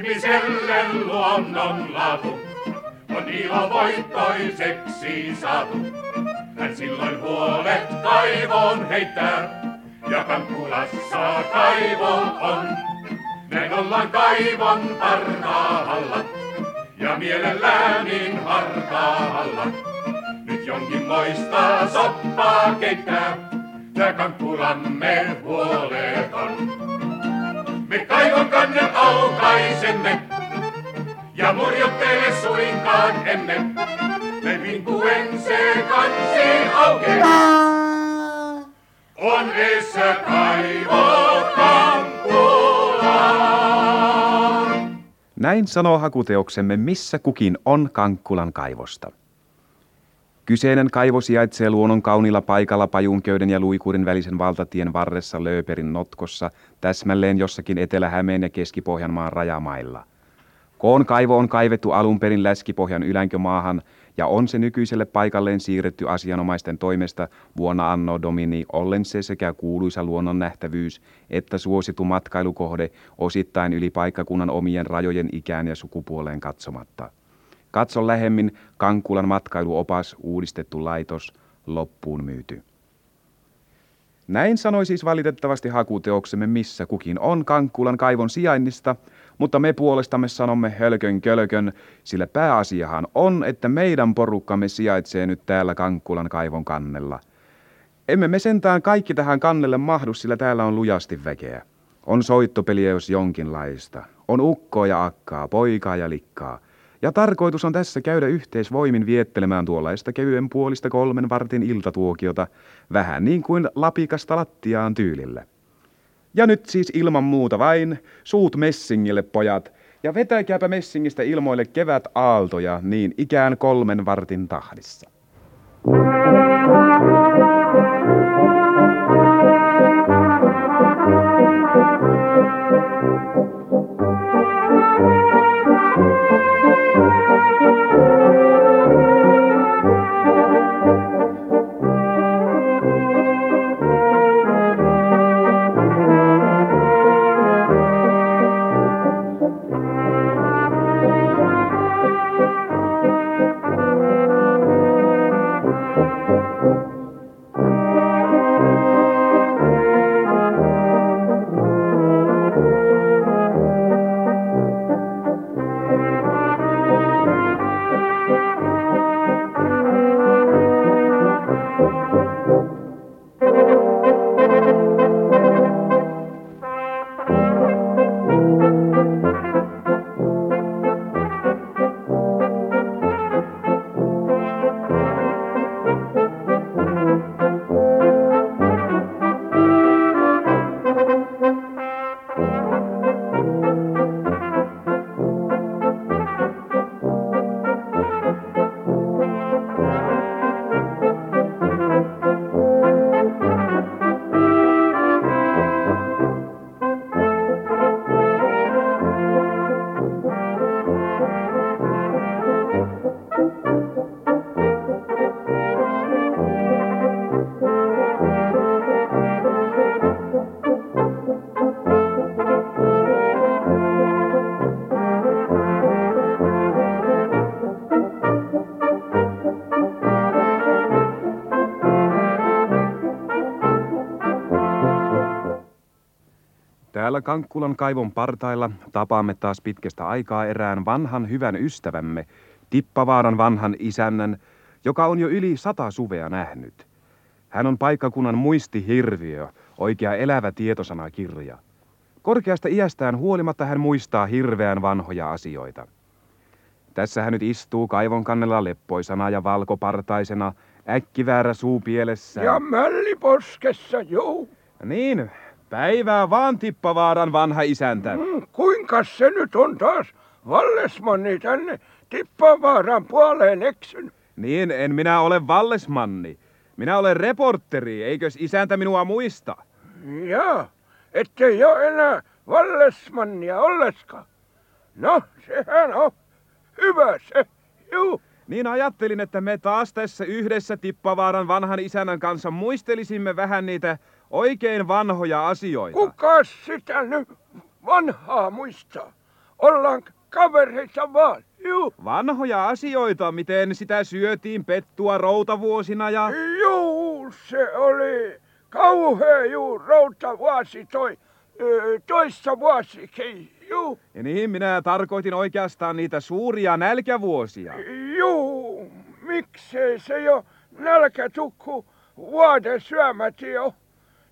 Ihmiselle luonnon laatu on ilo voittoiseksi saatu. Hän silloin huolet kaivoon heittää ja Kankkulassa kaivo on. Näin ollaan kaivon parhaalla ja mielellään niin hartaalla. Nyt jonkin moista soppaa keittää, tää kankkulamme huoleton. Me kaivon kannen aukaisemme ja murjottele suinkaan emme. Me vinkuen se kansi aukeaa. On edessä kaivo Kankkulaan. Näin sanoo hakuteoksemme Missä kukin on Kankkulan kaivosta. Kyseinen kaivo sijaitsee luonnon kaunilla paikalla Pajunköyden ja Luikuuden välisen valtatien varressa Lööperin notkossa, täsmälleen jossakin Etelä-Hämeen ja Keski-Pohjanmaan rajamailla. Koon kaivo on kaivettu alun perin Läskipohjan ylänkömaahan ja on se nykyiselle paikalleen siirretty asianomaisten toimesta vuonna anno domini ollen se sekä kuuluisa luonnon nähtävyys että suosittu matkailukohde osittain yli paikkakunnan omien rajojen ikään ja sukupuoleen katsomatta. Katso lähemmin Kankulan matkailuopas uudistettu laitos loppuun myyty. Näin sanoi siis valitettavasti hakuteoksemme missä kukin on Kankkulan kaivon sijainnista, mutta me puolestamme sanomme hölkön kölkön, sillä pääasiahan on, että meidän porukkamme sijaitsee nyt täällä Kankkulan kaivon kannella. Emme me sentään kaikki tähän kannelle mahdu, sillä täällä on lujasti väkeä. On soittopeliä jos jonkinlaista. On ukkoa ja akkaa, poikaa ja likkaa. Ja tarkoitus on tässä käydä yhteisvoimin viettelemään tuollaista kevyen puolista kolmen vartin iltatuokiota, vähän niin kuin lapikasta lattiaan tyylillä. Ja nyt siis ilman muuta vain suut messingille, pojat, ja vetäkääpä messingistä ilmoille kevät aaltoja niin ikään kolmen vartin tahdissa. Täällä Kankkulan kaivon partailla tapaamme taas pitkästä aikaa erään vanhan hyvän ystävämme, Tippavaaran vanhan isännän, joka on jo yli sata suvea nähnyt. Hän on paikkakunnan muistihirviö, oikea elävä tietosanakirja. Korkeasta iästään huolimatta hän muistaa hirveän vanhoja asioita. Tässä hän nyt istuu kaivon kannella leppoisana ja valkopartaisena, äkkiväärä suu pielessä. Ja mälliposkessa, juu. Niin, päivää vaan Tippavaaran vanha isäntä. Mm, kuinka se nyt on taas Vallesmanni tänne Tippavaaran puoleen eksyn? Niin, en minä ole Vallesmanni. Minä olen reporteri, eikös isäntä minua muista? Ja, ettei ole enää Vallesmannia olleskaan. No, sehän on hyvä se, juu. Niin ajattelin, että me taas tässä yhdessä Tippavaaran vanhan isännän kanssa muistelisimme vähän niitä oikein vanhoja asioita. Kuka sitä nyt vanhaa muistaa? ollaan kavereita vaan. Juu, Vanhoja asioita, miten sitä syötiin pettua routavuosina ja... juu, se oli kauhea juu, routa vuosi toi, toissa vuosikin. Juu, ja niin, minä tarkoitin oikeastaan niitä suuria nälkävuosia. juu, miksei se jo nälkätukku vuoden syömät jo.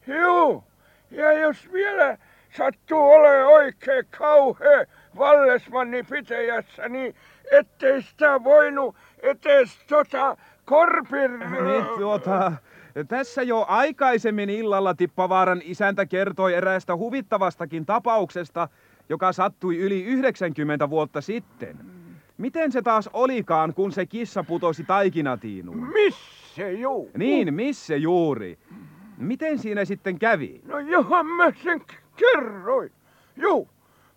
Juu, ja jos vielä sattuu ole oikein kauhea Vallesmanni pitäjässä, niin ettei sitä voinut etes tota korpin... Niin, tuota, tässä jo aikaisemmin illalla Tippavaaran isäntä kertoi eräästä huvittavastakin tapauksesta, joka sattui yli 90 vuotta sitten. Miten se taas olikaan, kun se kissa putosi taikinatiinuun? Missä juu? Niin, missä juuri? Miten siinä sitten kävi? No johan mä sen k- kerroin. Juu,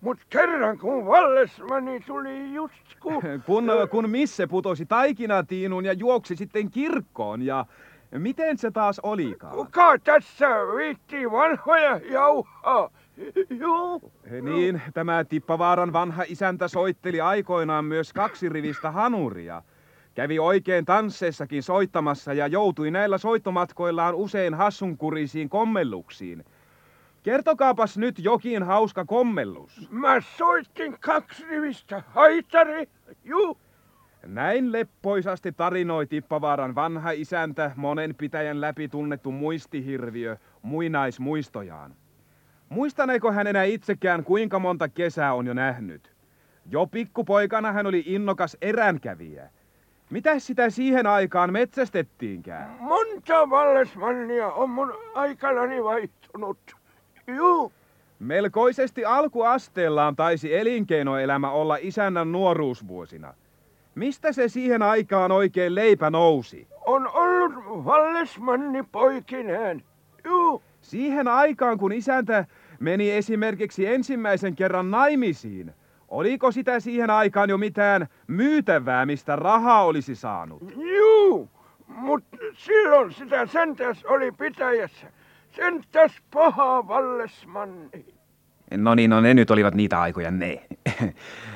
mut kerran kun Vallesmanni tuli just kun... Kun, kun missä putosi taikinatiinuun ja juoksi sitten kirkkoon ja miten se taas olikaan? Kuka tässä viittii vanhoja jauhaa? Juu. Niin, tämä Tippavaaran vanha isäntä soitteli aikoinaan myös kaksi rivistä hanuria. Kävi oikein tansseissakin soittamassa ja joutui näillä soittomatkoillaan usein hassunkurisiin kommelluksiin. Kertokaapas nyt jokin hauska kommellus. Mä soitin kaksi rivistä haitari. Juu. Näin leppoisasti tarinoi Tippavaaran vanha isäntä monen pitäjän läpi tunnettu muistihirviö muinaismuistojaan. Muistaneeko hän enää itsekään kuinka monta kesää on jo nähnyt? Jo pikkupoikana hän oli innokas eränkävijä. Mitä sitä siihen aikaan metsästettiinkään? Monta Vallesmannia on mun aikanani vaihtunut. Juu. Melkoisesti alkuasteellaan taisi elinkeinoelämä olla isännän nuoruusvuosina. Mistä se siihen aikaan oikein leipä nousi? On ollut Vallesmanni poikineen. Juu. Siihen aikaan, kun isäntä meni esimerkiksi ensimmäisen kerran naimisiin, oliko sitä siihen aikaan jo mitään myytävää, mistä rahaa olisi saanut? Juu, mut silloin sitä sentäs oli pitäjässä. Sentäs paha Vallesmanni. No niin, no ne nyt olivat niitä aikoja ne.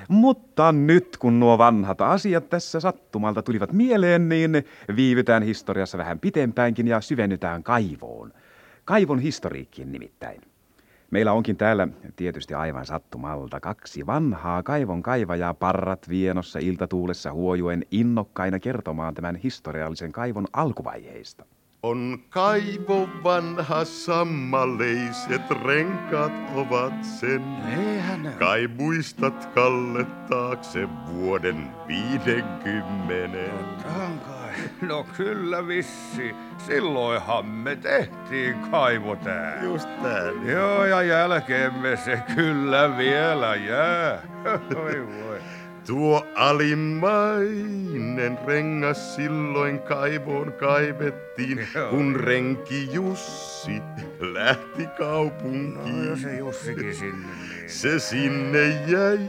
Mutta nyt kun nuo vanhat asiat tässä sattumalta tulivat mieleen, niin viivytään historiassa vähän pitempäänkin ja syvennytään kaivoon. Kaivon historiikkiin nimittäin. Meillä onkin täällä tietysti aivan sattumalta kaksi vanhaa kaivon kaivajaa parrat vienossa iltatuulessa huojuen innokkaina kertomaan tämän historiallisen kaivon alkuvaiheista. On kaivo vanha sammaleiset renkaat ovat sen. Eihän Kai muistat Kalle taakse vuoden viidenkymmenen. Tankai. No kyllä vissi. Silloinhan me tehtiin kaivo tää. Just tää. Joo, ja jälkeemme se kyllä vielä jää. Oi voi. Tuo alimmainen rengas silloin kaivoon kaivettiin, Joo. kun renki Jussi lähti No kaupunkiin. jos se Jussikin sinne, niin... Se sinne jäi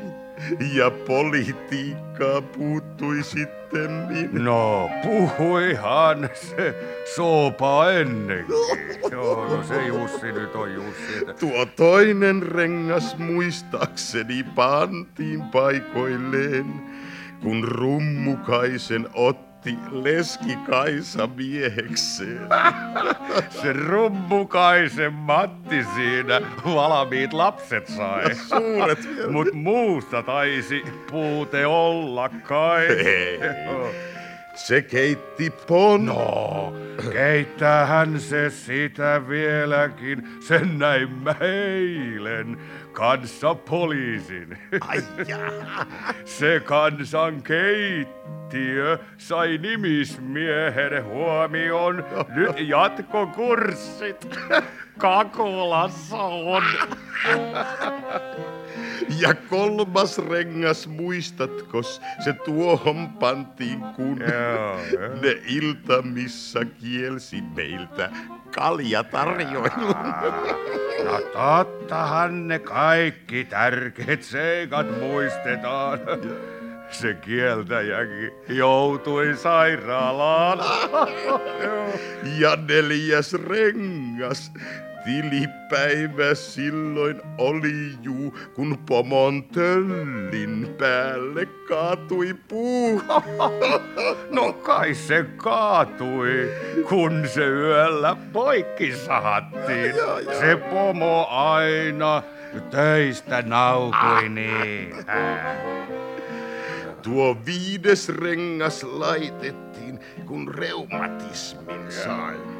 ja politiikkaa puuttui sitten niin. No, puhuihan se sopa ennenkin. Joo, no se Jussi nyt on Jussi. Tuo toinen rengas muistaakseni pantiin paikoilleen, kun rummukaisen otti leski Kaisa miehekseen. Se rummukaisen Matti siinä valmiit lapset sai. Suuret. Mut muusta taisi puute olla kai. Ei. Se keitti pon. No, keittäähän se sitä vieläkin, sen näin mä eilen kanssa poliisin. Ai jaa. Se kansan keittiö sai nimismiehen huomion. Nyt jatkokurssit Kakolassa on. Ja kolmas rengas, muistatko, se tuohon pantiin kun Joo, joo. ne iltamissa kielsi meiltä kaljatarjoilun. No tottahan ne kaikki tärkeät seikat muistetaan. se kieltäjäkin joutui sairaalaan. Ja neljäs rengas. Tilipäivä silloin oli juu, kun pomon töllin päälle kaatui puu. No kai se kaatui, kun se yöllä poikki sahattiin. Se pomo aina töistä nautui niin. Tuo viides rengas laitettiin, kun reumatismin sai.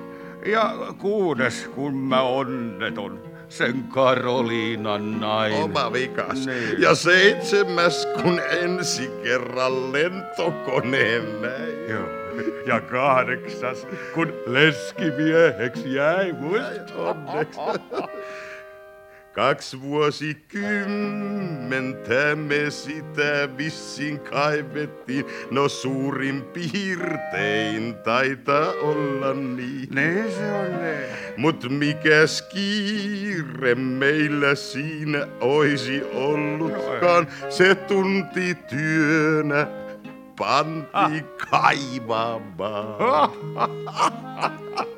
Ja kuudes, kun mä onneton, sen Karoliinan nainen. Oma vikas. Niin. Ja seitsemäs, kun ensi kerran lentokoneen näin. Joo. Ja kahdeksas, kun leskimieheksi jäi muista onneksi. Kaksi vuosikymmentä me sitä vissin kaivettiin. No suurin piirtein taitaa olla niin. Niin se on ne. Mut mikäs kiire meillä siinä oisi ollutkaan. Se tunti työnä panti kaivamaan.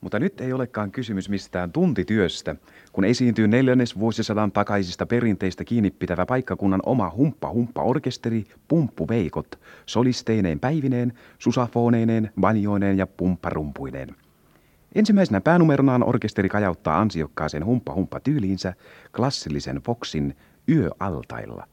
Mutta nyt ei olekaan kysymys mistään tuntityöstä, kun esiintyy neljännes vuosisadan takaisista perinteistä kiinni pitävä paikkakunnan oma humppa-humppa-orkesteri Pumppuveikot, solisteineen päivineen, susafoneineen, banjoineen ja pumpparumpuineen. Ensimmäisenä päänumeronaan orkesteri kajauttaa ansiokkaaseen humppa-humppa-tyyliinsä klassillisen Foxin Yöaltailla.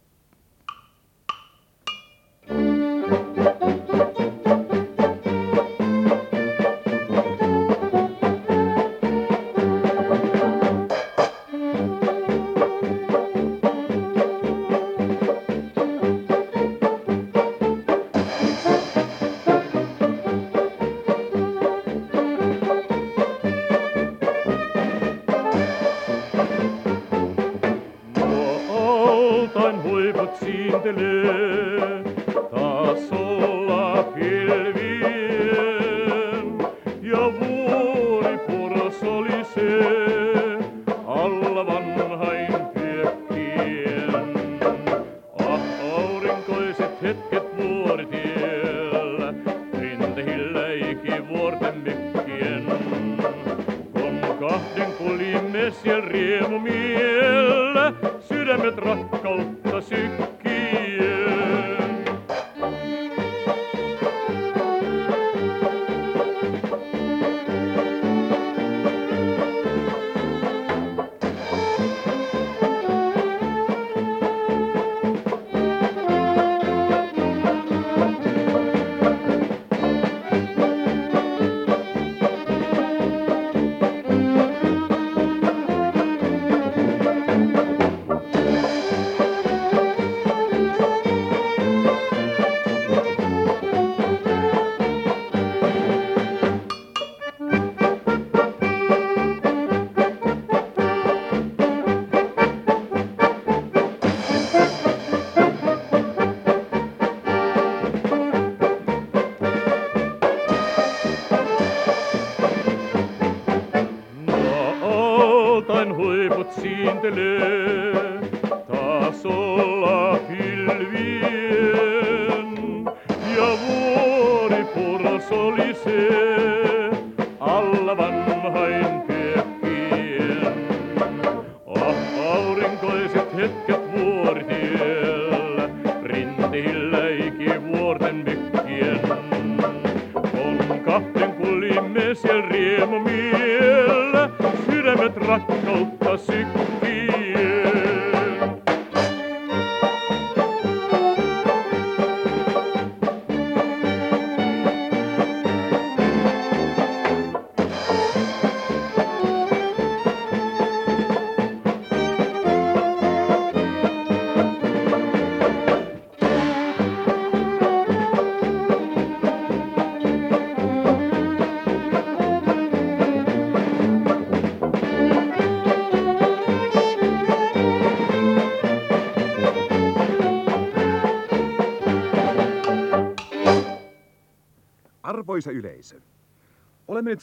Puros oli se,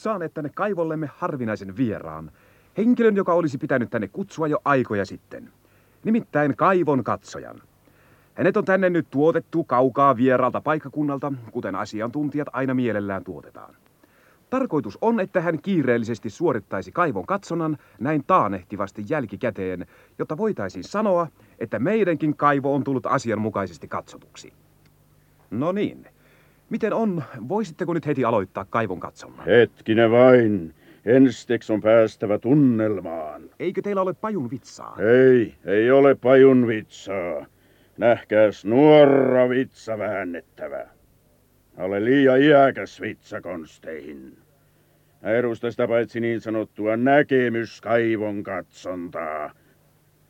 saaneet tänne kaivollemme harvinaisen vieraan, henkilön, joka olisi pitänyt tänne kutsua jo aikoja sitten. Nimittäin kaivon katsojan. Hänet on tänne nyt tuotettu kaukaa vieraalta paikkakunnalta, kuten asiantuntijat aina mielellään tuotetaan. Tarkoitus on, että hän kiireellisesti suorittaisi kaivon katsonnan näin taanehtivasti jälkikäteen, jotta voitaisiin sanoa, että meidänkin kaivo on tullut asianmukaisesti katsotuksi. No niin. Miten on? Voisitteko nyt heti aloittaa kaivon katsonnan? Hetkinen vain. Ensiksi on päästävä tunnelmaan. Eikö teillä ole pajun vitsaa? Ei, ei ole pajun vitsaa. Nähkääs nuora vitsa väännettävä. Ole liian iäkäs vitsakonsteihin. Mä edustan sitä paitsi niin sanottua näkemyskaivon katsontaa.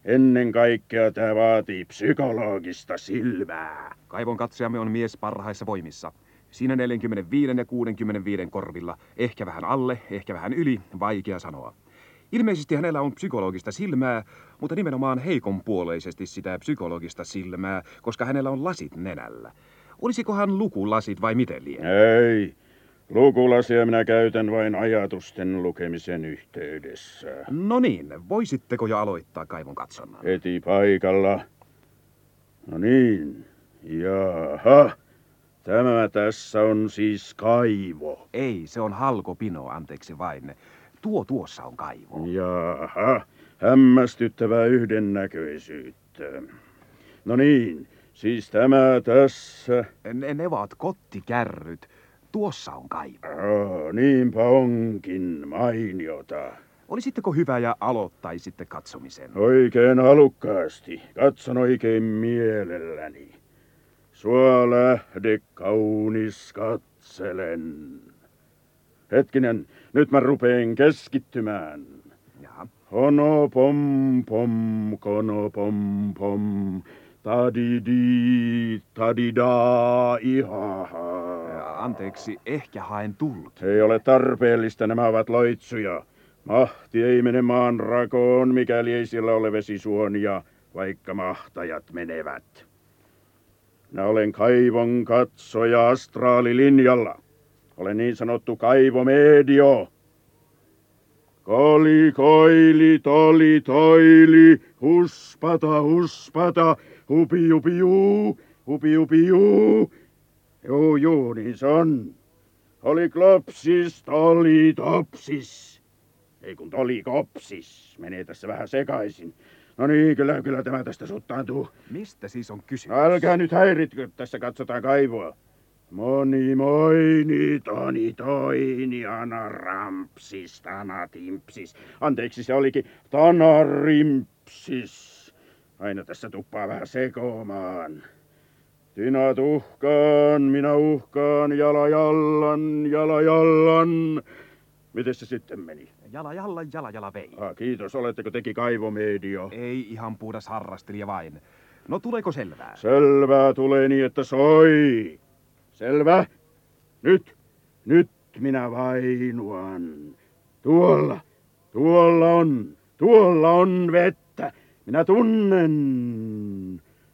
Ennen kaikkea tämä vaatii psykologista silmää. Kaivon katsojamme on mies parhaissa voimissa. Siinä 45 ja 65 korvilla, ehkä vähän alle, ehkä vähän yli, vaikea sanoa. Ilmeisesti hänellä on psykologista silmää, mutta nimenomaan heikonpuoleisesti sitä psykologista silmää, koska hänellä on lasit nenällä. Olisikohan lukulasit vai miten liian? Ei. Lukulasia minä käytän vain ajatusten lukemisen yhteydessä. No niin, voisitteko jo aloittaa kaivon katsonnan? Heti paikalla. No niin. Jaha. Tämä tässä on siis kaivo. Ei, se on halkopino, anteeksi vain. Tuo tuossa on kaivo. Jaha. Hämmästyttävää yhdennäköisyyttä. No niin, siis tämä tässä. Ne, ne ovat kottikärryt. Tuossa on kaivo. Oh, niinpä onkin mainiota. Olisitteko hyvä ja aloittaisitte katsomisen? Oikein halukkaasti. Katson oikein mielelläni. Sua lähde kaunis katselen. Hetkinen, nyt mä rupeen keskittymään. Jaha. Hono pom pom, kono pom pom, tadidi, tadida, ihaha. Anteeksi, ehkä haen tulk. Ei ole tarpeellista, nämä ovat loitsuja. Mahti ei mene maan rakoon, mikäli ei sillä ole vesisuonia, vaikka mahtajat menevät. Minä olen kaivon katsoja astraalilinjalla. Olen niin sanottu kaivomedio. Koli, koili, toli, toili, huspata, huspata, hupi, hupi, juu, hupi, hupi, juu. Juu, juu, niin se on. Oli klopsis, toli, topsis. Ei kun toli, kopsis. Menee tässä vähän sekaisin. No niin, kyllä, kyllä tämä tästä suttaantuu. Mistä siis on kysymys? Älkää nyt häiritkö, tässä katsotaan kaivoa. Moni moini, toni toini, ana rampsis, tana timpsis. Anteeksi, se olikin tanarimpsis. Aina tässä tuppaa vähän sekoamaan. Sinä tuhkaan, minä uhkaan, jala jallan, jala jallan. Miten se sitten meni? Jala jalla, jala jala vei. Ah, kiitos, oletteko teki kaivomedio? Ei ihan puhdas harrastelija vain. No tuleeko selvää? Selvää tulee niin, että soi. Selvä? Nyt, nyt minä vainuan. Tuolla, tuolla on, tuolla on vettä. Minä tunnen.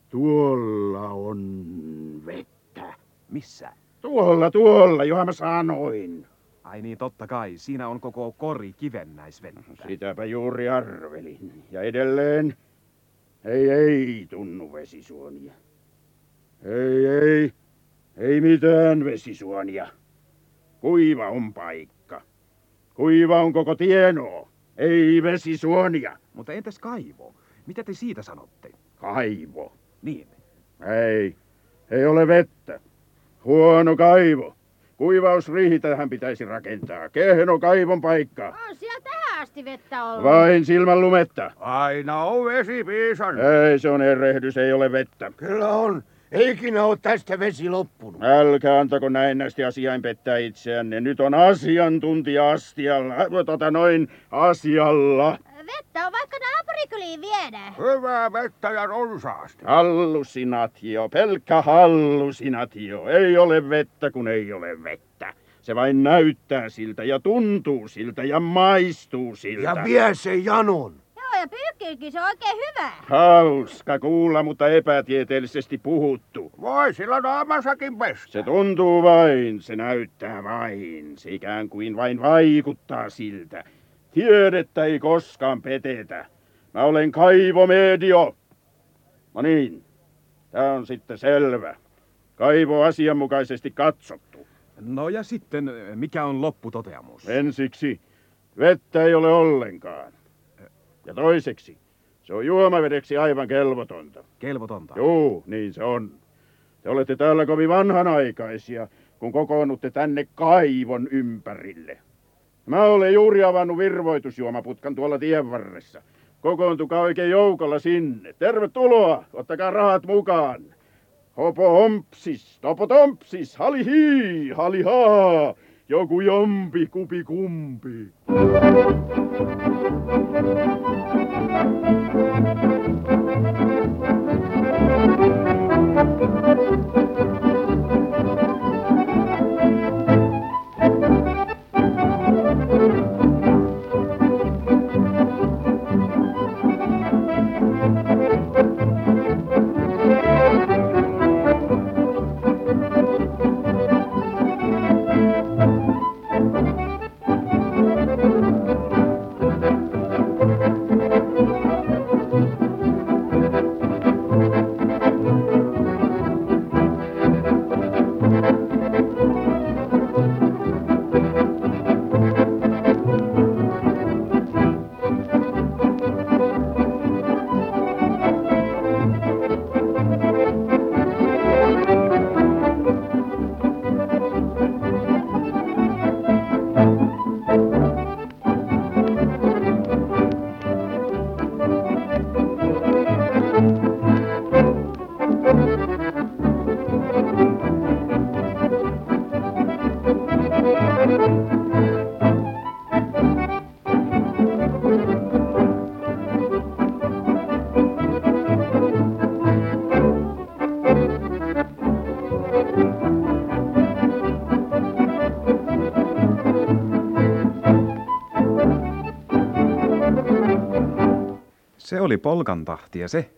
Tuolla on vettä. Missä? Tuolla, tuolla, johon mä sanoin. Ai niin, totta kai. Siinä on koko kori kivennäisvettä. Sitäpä juuri arvelin. Ja edelleen, ei, ei tunnu vesisuonia. Ei, ei, ei mitään vesisuonia. Kuiva on paikka. Kuiva on koko tieno. Ei vesisuonia. Mutta entäs kaivo? Mitä te siitä sanotte? Kaivo. Niin. Ei, ei ole vettä. Huono kaivo. Kuivausriihi tähän pitäisi rakentaa. Kehno kaivon paikka. On siellä tähän asti vettä ollut. Vain silmän lumetta. Aina on vesi piisannut. Ei, se on erehdys, ei ole vettä. Kyllä on. Ei ikinä ole tästä vesi loppunut. Älkää antako näennästi asiain pettää itseänne. Nyt on asiantuntija astialla. Tota noin asialla. Vettä on vaikka naapurikyliin viedä. Hyvää vettä ja runsaasti. Hallusinaatio, pelkkä hallusinaatio. Ei ole vettä, kun ei ole vettä. Se vain näyttää siltä ja tuntuu siltä ja maistuu siltä. Ja vie se janon. Joo, ja pyykkiinkin se on oikein hyvä. Hauska kuulla, mutta epätieteellisesti puhuttu. Voi sillä naamansakin pestä. Se tuntuu vain, se näyttää vain, se ikään kuin vain vaikuttaa siltä. Tiedettä ei koskaan petetä. Mä olen kaivomedio. No niin, Tämä on sitten selvä. Kaivo asianmukaisesti katsottu. No ja sitten, mikä on lopputoteamus? Ensiksi, vettä ei ole ollenkaan. Ja toiseksi, se on juomavedeksi aivan kelvotonta. Kelvotonta. Juu, niin se on. Te olette täällä kovin vanhanaikaisia, kun kokoonnutte tänne kaivon ympärille. Mä olen juuri avannut virvoitusjuomaputkan tuolla tien varressa. Kokoontukaa oikein joukolla sinne. Tervetuloa, ottakaa rahat mukaan. Hopo hompsis, topo tompsis, hali hii, hali haa. Joku jompi, kupi kumpi. Se oli polkan tahtia se.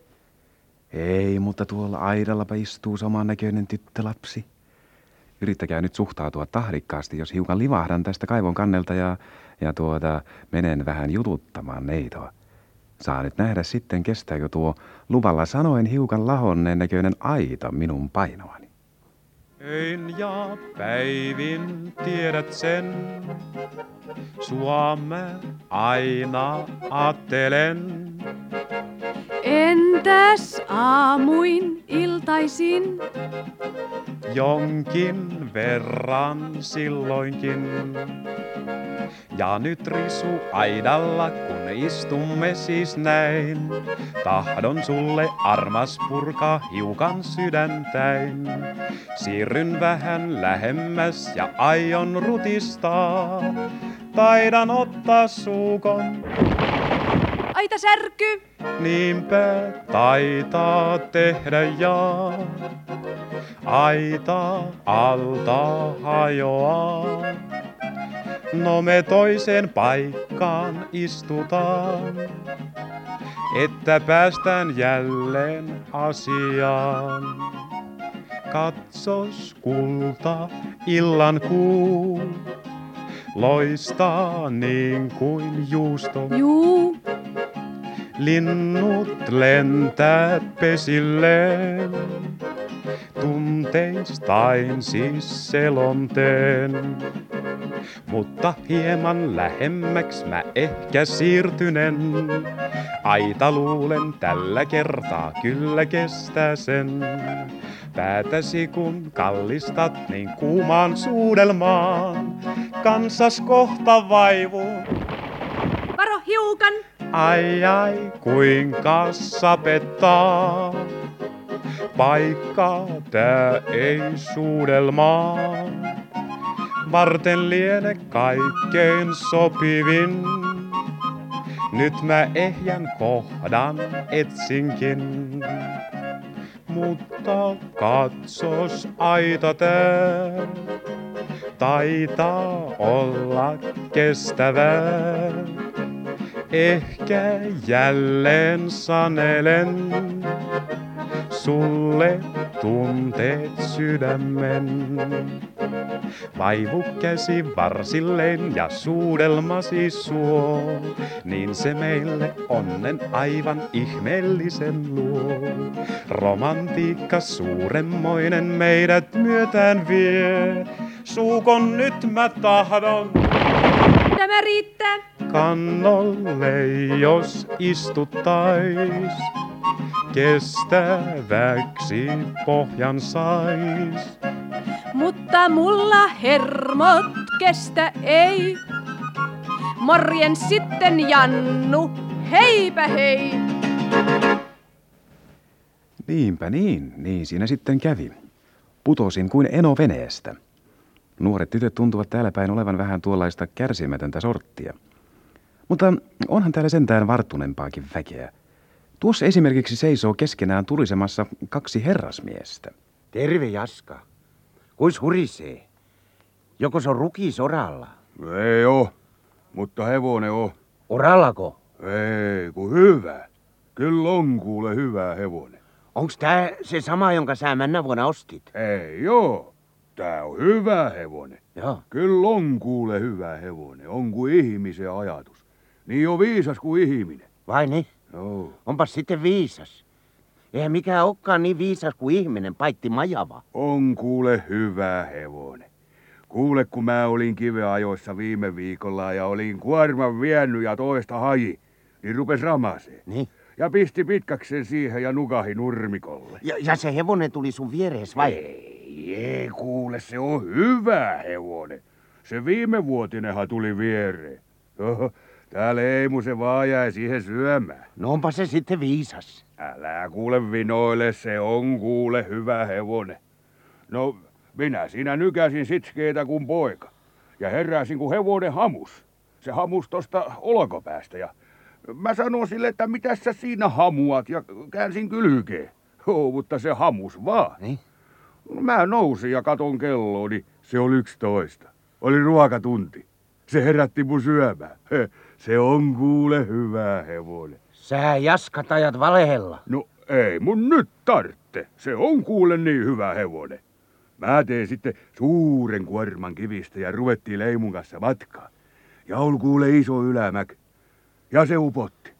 Ei, mutta tuolla aidallapa istuu samannäköinen tyttölapsi. Yrittäkää nyt suhtautua tahdikkaasti, jos hiukan livahdan tästä kaivon kannelta ja, ja tuota, menen vähän jututtamaan neitoa. Saa nyt nähdä sitten, kestääkö tuo luvalla sanoen hiukan lahonneen näköinen aita minun painoani. Öin ja päivin tiedät sen, sua mä aina ajattelen. Entäs aamuin iltaisin? Jonkin verran silloinkin. Ja nyt risu aidalla, kun istumme siis näin. Tahdon sulle armas purkaa hiukan sydäntäin. Siirryn vähän lähemmäs ja aion rutistaa. Taidan ottaa suukon, Aita särky! niinpä taitaa tehdä ja aita alta hajoaa. No me toiseen paikkaan istutaan, että päästään jälleen asiaan. Katsos kulta, illan kuu, loistaa niin kuin juusto. Juu, Linnut lentää pesilleen, tunteistain siis selonteen. Mutta hieman lähemmäks mä ehkä siirtynen. Aita luulen tällä kertaa kyllä kestää sen. Päätäsi kun kallistat niin kuumaan suudelmaan, kansas kohta vaivuu. varo hiukan! Ai ai, kuinka sapettaa. Paikka tää ei suudelmaa. Varten liene kaikkein sopivin. Nyt mä ehjän kohdan etsinkin. Mutta katsos aita tää. Taitaa olla kestävää. Ehkä jälleen sanelen sulle tunteet sydämen. Vaivu käsi varsilleen ja suudelmasi suo, niin se meille onnen aivan ihmeellisen luo. Romantiikka suuremmoinen meidät myötään vie, suukon nyt mä tahdon Tämä riittää. kannolle, jos istuttais. Kestäväksi pohjan sais. Mutta mulla hermot kestä ei. Morjen sitten Jannu, heipä hei! Niinpä niin, niin siinä sitten kävi. Putosin kuin eno veneestä. Nuoret tytöt tuntuvat täällä päin olevan vähän tuollaista kärsimätöntä sorttia. Mutta onhan täällä sentään varttunempaakin väkeä. Tuossa esimerkiksi seisoo keskenään tulisemassa kaksi herrasmiestä. Terve Jaska. Kuis hurisee? Joko se on rukis oralla? Ei oo, mutta hevonen on. Orallako? Ei, kun hyvä. Kyllä on kuule hyvä hevonen. Onks tää se sama, jonka sä männä vuonna ostit? Ei joo, tää on hyvä hevonen. Joo. Kyllä on kuule hyvä hevonen, on kuin ihmisen ajatus. Niin on viisas kuin ihminen. Vai niin? Joo. Onpas sitten viisas. Eihän mikään olekaan niin viisas kuin ihminen, paitti majava. On kuule hyvä hevonen. Kuule, kun mä olin kiveajoissa viime viikolla ja olin kuorman vienyt ja toista haji, niin rupes ramasee. Niin. Ja pisti pitkäksen siihen ja nukahi nurmikolle. Ja, ja se hevonen tuli sun vierees vai? Ei, ei kuule, se on hyvä hevonen. Se viime vuotinenhan tuli viereen. Oho, täällä Eimu se vaan jäi siihen syömään. No onpa se sitten viisas. Älä kuule vinoile, se on kuule hyvä hevonen. No, minä siinä nykäsin sitskeitä kuin poika. Ja heräsin kuin hevonen hamus. Se hamus tosta olkopäästä ja mä sanoin sille, että mitä sä siinä hamuat ja käänsin kylkeen. Joo, mutta se hamus vaan. Niin? Mä nousin ja katon kelloa, niin se oli yksitoista. Oli ruokatunti. Se herätti mun syömään. Se on kuule hyvä hevonen. Sä jaskat ajat valehella. No ei mun nyt tartte. Se on kuule niin hyvä hevonen. Mä teen sitten suuren kuorman kivistä ja ruvettiin Leimun kanssa matkaan. Ja oli kuule iso ylämäk. Ja se upotti.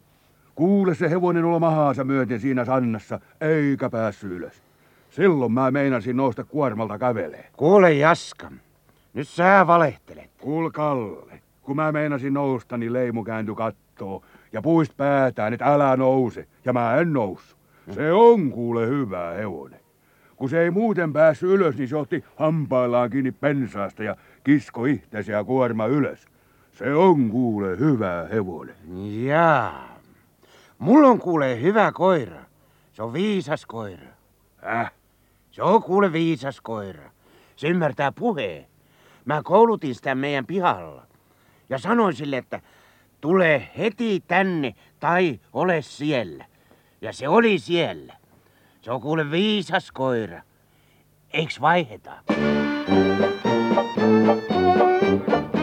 Kuule se hevonen olla mahaansa myöten siinä sannassa, eikä päässyt ylös. Silloin mä meinasin nousta kuormalta kävelee. Kuule Jaska, nyt sä valehtelet. Kuul Kalle, kun mä meinasin nousta, niin Leimu kääntyi kattoo ja puist päätään, että älä nouse. Ja mä en noussut. Se on kuule hyvä hevonen. Kun se ei muuten päässyt ylös, niin se otti hampaillaan kiinni pensaasta ja kisko ihtesi ja kuorma ylös. Se on kuule hyvä hevonen. Jaa. Mulla on kuule hyvä koira. Se on viisas koira. Äh? Se on kuule viisas koira. Se ymmärtää puheen. Mä koulutin sitä meidän pihalla. Ja sanoin sille, että tule heti tänne tai ole siellä. Ja se oli siellä. Se on kuule viisas koira. Eiks vaiheta? Niin,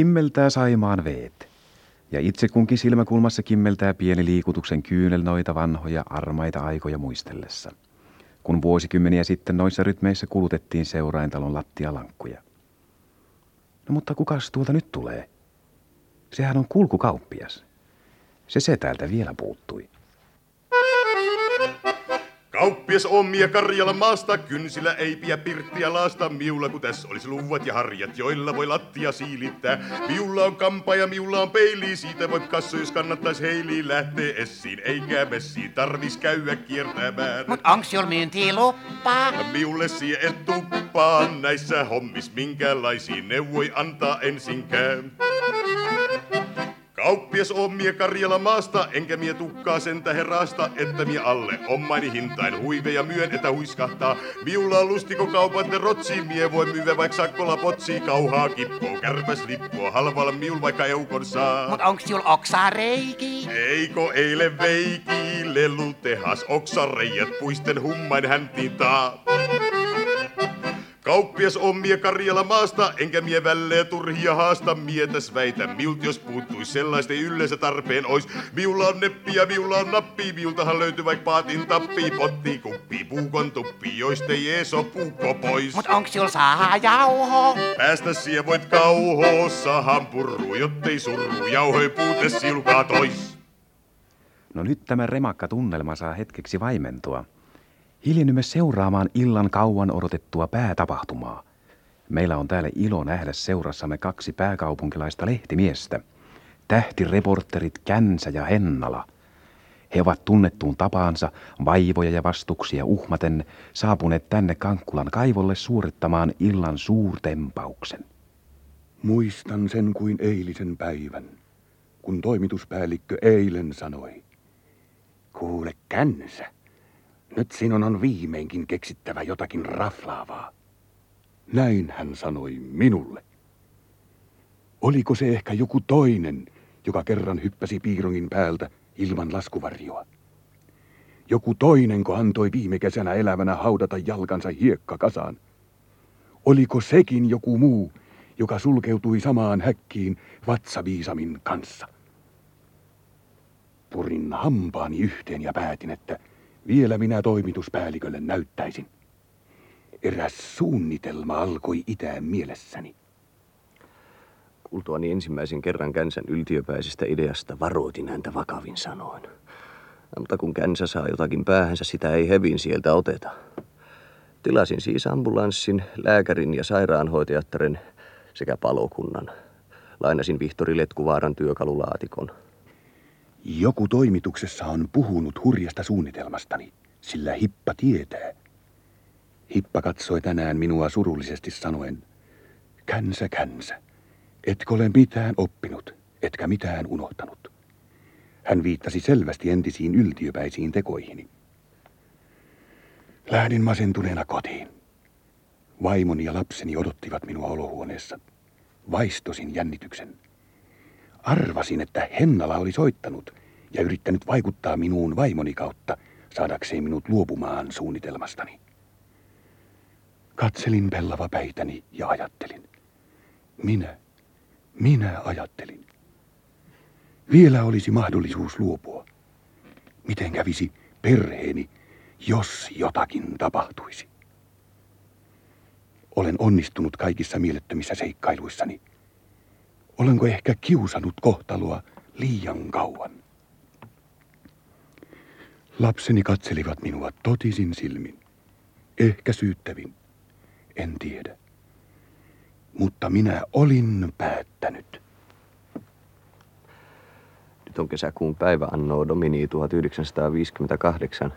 Kimmeltää Saimaan veet. Ja itse kunkin silmäkulmassa kimmeltää pieni liikutuksen kyynel noita vanhoja armaita aikoja muistellessa. Kun vuosikymmeniä sitten noissa rytmeissä kulutettiin seuraintalon lattialankkuja. No mutta kukas tuolta nyt tulee? Sehän on kulkukauppias. Se se täältä vielä puuttui. Kauppias omia Karjalan maasta, kynsillä eipiä pirttiä laasta. Miulla kun tässä olisi luvat ja harjat, joilla voi lattia siilittää. Miulla on kampa ja miulla on peili, siitä voit kassu, jos kannattais heiliin lähtee essiin. Eikä messiin tarvis käydä kiertämään. Mut onks sul myyntiluppaa? Miulle sie et tuppaa näissä hommis, minkälaisiin neuvoi antaa ensinkään. Kauppias on mie Karjala maasta, enkä mie tukkaa sentä herrasta, että mie alle ommani hintain huiveja myön, että huiskahtaa. Miulla on lustiko kaupat ne rotsi, mie voi myyä vaikka sakkola potsi, kauhaa kippoo, kärpäs lippua, halvalla miul vaikka eukon saa. Mut onks sul oksareiki? Eiko eile veiki, lelutehas, oksareijät, puisten hummain häntiin taa. Kauppias on mie Karjala maasta, enkä mie välleä turhia haasta. Mietäs väitä, miult jos puuttuis sellaista ei yleensä tarpeen ois. Miulla on neppi ja miulla on nappi, miultahan löytyy vaik paatin tappi. Potti, kuppi, puukon tuppi, joista ei ees puukko pois. Mut onks sul saa jauho? Päästä sie voit kauhoo, sahan purru, jottei surru, jauhoi puute silkaa tois. No nyt tämä remakka tunnelma saa hetkeksi vaimentua. Hiljennymme seuraamaan illan kauan odotettua päätapahtumaa. Meillä on täällä ilo nähdä seurassamme kaksi pääkaupunkilaista lehtimiestä. Tähtireporterit Känsä ja Hennala. He ovat tunnettuun tapaansa vaivoja ja vastuksia uhmaten saapuneet tänne Kankkulan kaivolle suorittamaan illan suurtempauksen. Muistan sen kuin eilisen päivän, kun toimituspäällikkö eilen sanoi. Kuule känsä, nyt sinun on viimeinkin keksittävä jotakin raflaavaa. Näin hän sanoi minulle. Oliko se ehkä joku toinen, joka kerran hyppäsi piirongin päältä ilman laskuvarjoa? Joku toinenko antoi viime kesänä elävänä haudata jalkansa hiekkakasaan? Oliko sekin joku muu, joka sulkeutui samaan häkkiin vatsaviisamin kanssa? Purin hampaani yhteen ja päätin, että vielä minä toimituspäällikölle näyttäisin. Eräs suunnitelma alkoi itään mielessäni. Kuultuani ensimmäisen kerran Känsän yltiöpäisestä ideasta varoitin häntä vakavin sanoin. Mutta kun Känsä saa jotakin päähänsä, sitä ei hevin sieltä oteta. Tilasin siis ambulanssin, lääkärin ja sairaanhoitajattaren sekä palokunnan. Lainasin Vihtori Letkuvaaran työkalulaatikon. Joku toimituksessa on puhunut hurjasta suunnitelmastani, sillä Hippa tietää. Hippa katsoi tänään minua surullisesti sanoen, känsä, känsä, etkö ole mitään oppinut, etkä mitään unohtanut. Hän viittasi selvästi entisiin yltiöpäisiin tekoihini. Lähdin masentuneena kotiin. Vaimoni ja lapseni odottivat minua olohuoneessa. Vaistosin jännityksen. Arvasin, että Hennala oli soittanut ja yrittänyt vaikuttaa minuun vaimoni kautta saadakseen minut luopumaan suunnitelmastani. Katselin pellava päitäni ja ajattelin. Minä, minä ajattelin. Vielä olisi mahdollisuus luopua. Miten kävisi perheeni, jos jotakin tapahtuisi? Olen onnistunut kaikissa mielettömissä seikkailuissani. Olenko ehkä kiusannut kohtaloa liian kauan? Lapseni katselivat minua totisin silmin. Ehkä syyttävin. En tiedä. Mutta minä olin päättänyt. Nyt on kesäkuun päivä anno Domini 1958.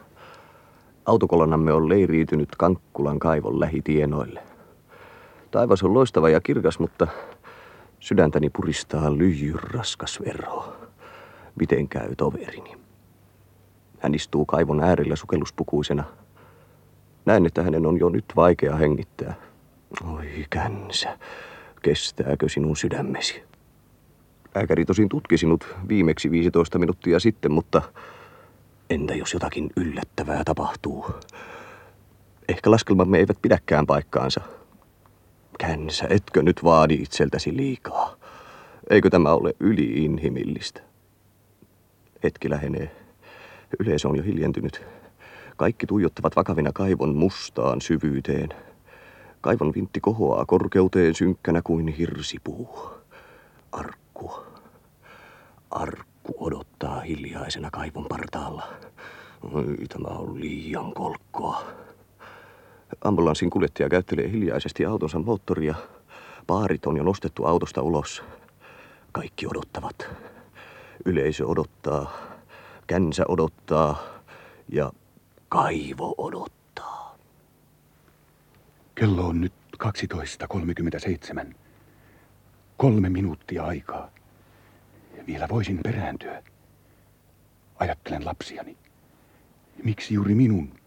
Autokolonnamme on leiriytynyt Kankkulan kaivon lähitienoille. Taivas on loistava ja kirkas, mutta sydäntäni puristaa lyijyn raskas verho. Miten käy toverini? Hän istuu kaivon äärellä sukelluspukuisena. Näen, että hänen on jo nyt vaikea hengittää. Oi känsä, kestääkö sinun sydämesi? Lääkäri tosin tutki sinut viimeksi 15 minuuttia sitten, mutta entä jos jotakin yllättävää tapahtuu? Ehkä laskelmamme eivät pidäkään paikkaansa. Känsä, etkö nyt vaadi itseltäsi liikaa? Eikö tämä ole yliinhimillistä? Hetki lähenee. Yleisö on jo hiljentynyt. Kaikki tuijottavat vakavina kaivon mustaan syvyyteen. Kaivon vintti kohoaa korkeuteen synkkänä kuin hirsipuu. Arkku. Arkku odottaa hiljaisena kaivon partaalla. Oi, tämä on liian kolkkoa. Ambulanssin kuljettaja käyttelee hiljaisesti autonsa moottoria. Paarit on jo nostettu autosta ulos. Kaikki odottavat. Yleisö odottaa. Känsä odottaa. Ja kaivo odottaa. Kello on nyt 12.37. Kolme minuuttia aikaa. Vielä voisin perääntyä. Ajattelen lapsiani. Miksi juuri minun?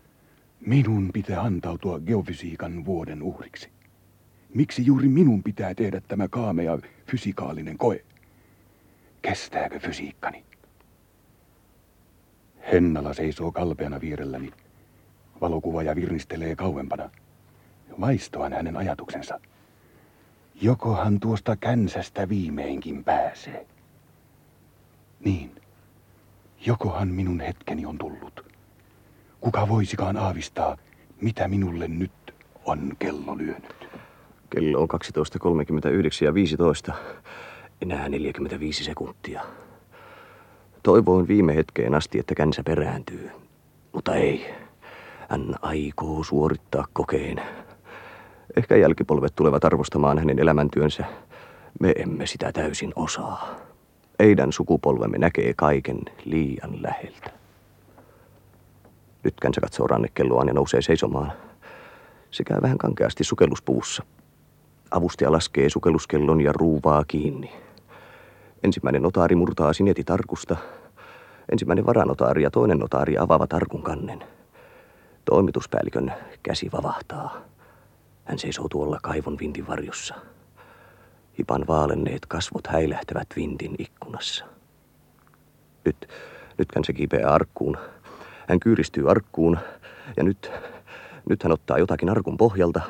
Minun pitää antautua geofysiikan vuoden uhriksi. Miksi juuri minun pitää tehdä tämä kaamea fysikaalinen koe? Kestääkö fysiikkani? Hennala seisoo kalpeana vierelläni. Valokuvaaja virnistelee kauempana. Vaistoan hänen ajatuksensa. Jokohan tuosta känsästä viimeinkin pääsee. Niin. Jokohan minun hetkeni on tullut. Kuka voisikaan aavistaa, mitä minulle nyt on kello lyönyt? Kello on 12.39 ja 15. Enää 45 sekuntia. Toivoin viime hetkeen asti, että känsä perääntyy. Mutta ei. Hän aikoo suorittaa kokeen. Ehkä jälkipolvet tulevat arvostamaan hänen elämäntyönsä. Me emme sitä täysin osaa. Eidän sukupolvemme näkee kaiken liian läheltä. Nyt känsä katsoo rannekelloaan ja nousee seisomaan. Se käy vähän kankeasti sukelluspuussa. Avustaja laskee sukelluskellon ja ruuvaa kiinni. Ensimmäinen notaari murtaa sineti tarkusta. Ensimmäinen varanotaari ja toinen notaari avaavat arkun kannen. Toimituspäällikön käsi vavahtaa. Hän seisoo tuolla kaivon vintin varjossa. Hipan vaalenneet kasvot häilähtävät vintin ikkunassa. Nyt, nyt hän se kipeää arkkuun. Hän kyyristyy arkkuun ja nyt, nyt hän ottaa jotakin arkun pohjalta.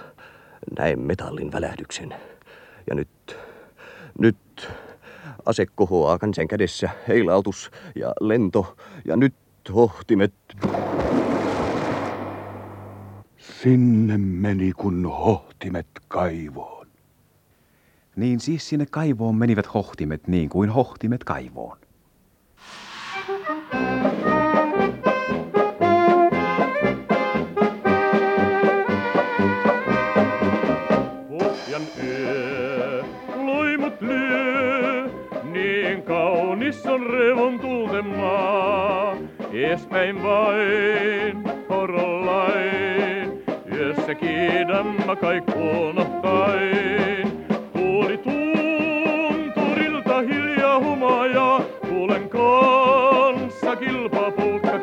Näen metallin välähdyksen. Ja nyt, nyt ase kohoaa kansen kädessä, heilautus ja lento ja nyt hohtimet. Sinne meni kun hohtimet kaivoon. Niin siis sinne kaivoon menivät hohtimet niin kuin hohtimet kaivoon. On revontulten maa. Eespäin vain, horollain, yössä kiidämmä kaikkoon ohtain. Kuuli tunturilta hiljaa humaja, kuulen kanssa kilpaa puukka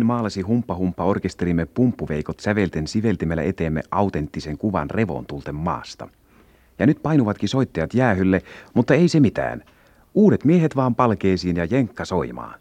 Näin maalasi Humpa orkesterimme pumppuveikot sävelten siveltimellä eteemme autenttisen kuvan revontulten maasta. Ja nyt painuvatkin soittajat jäähylle, mutta ei se mitään. Uudet miehet vaan palkeisiin ja jenkka soimaan.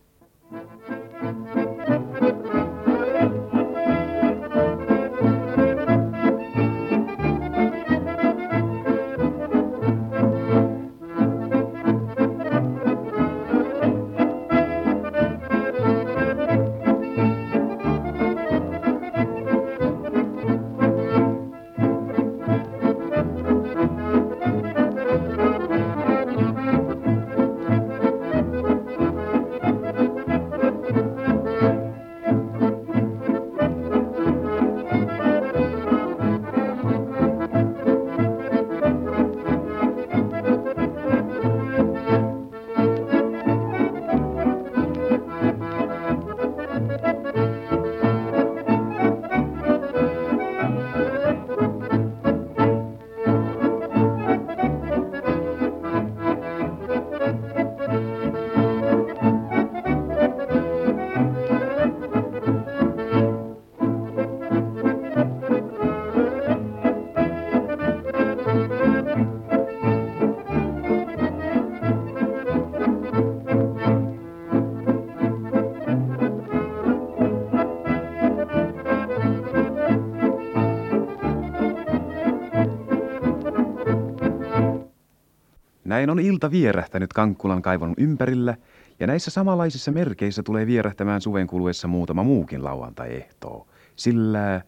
Näin on ilta vierähtänyt Kankkulan kaivon ympärillä, ja näissä samanlaisissa merkeissä tulee vierähtämään suven kuluessa muutama muukin lauantai-ehtoo. Sillä...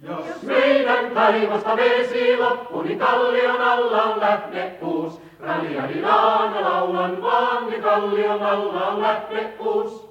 Jos meidän kaivosta vesi loppu, niin kallion alla on lähdepuus. Raliadilaana laulan vaan, niin kallion alla on lähdepuus.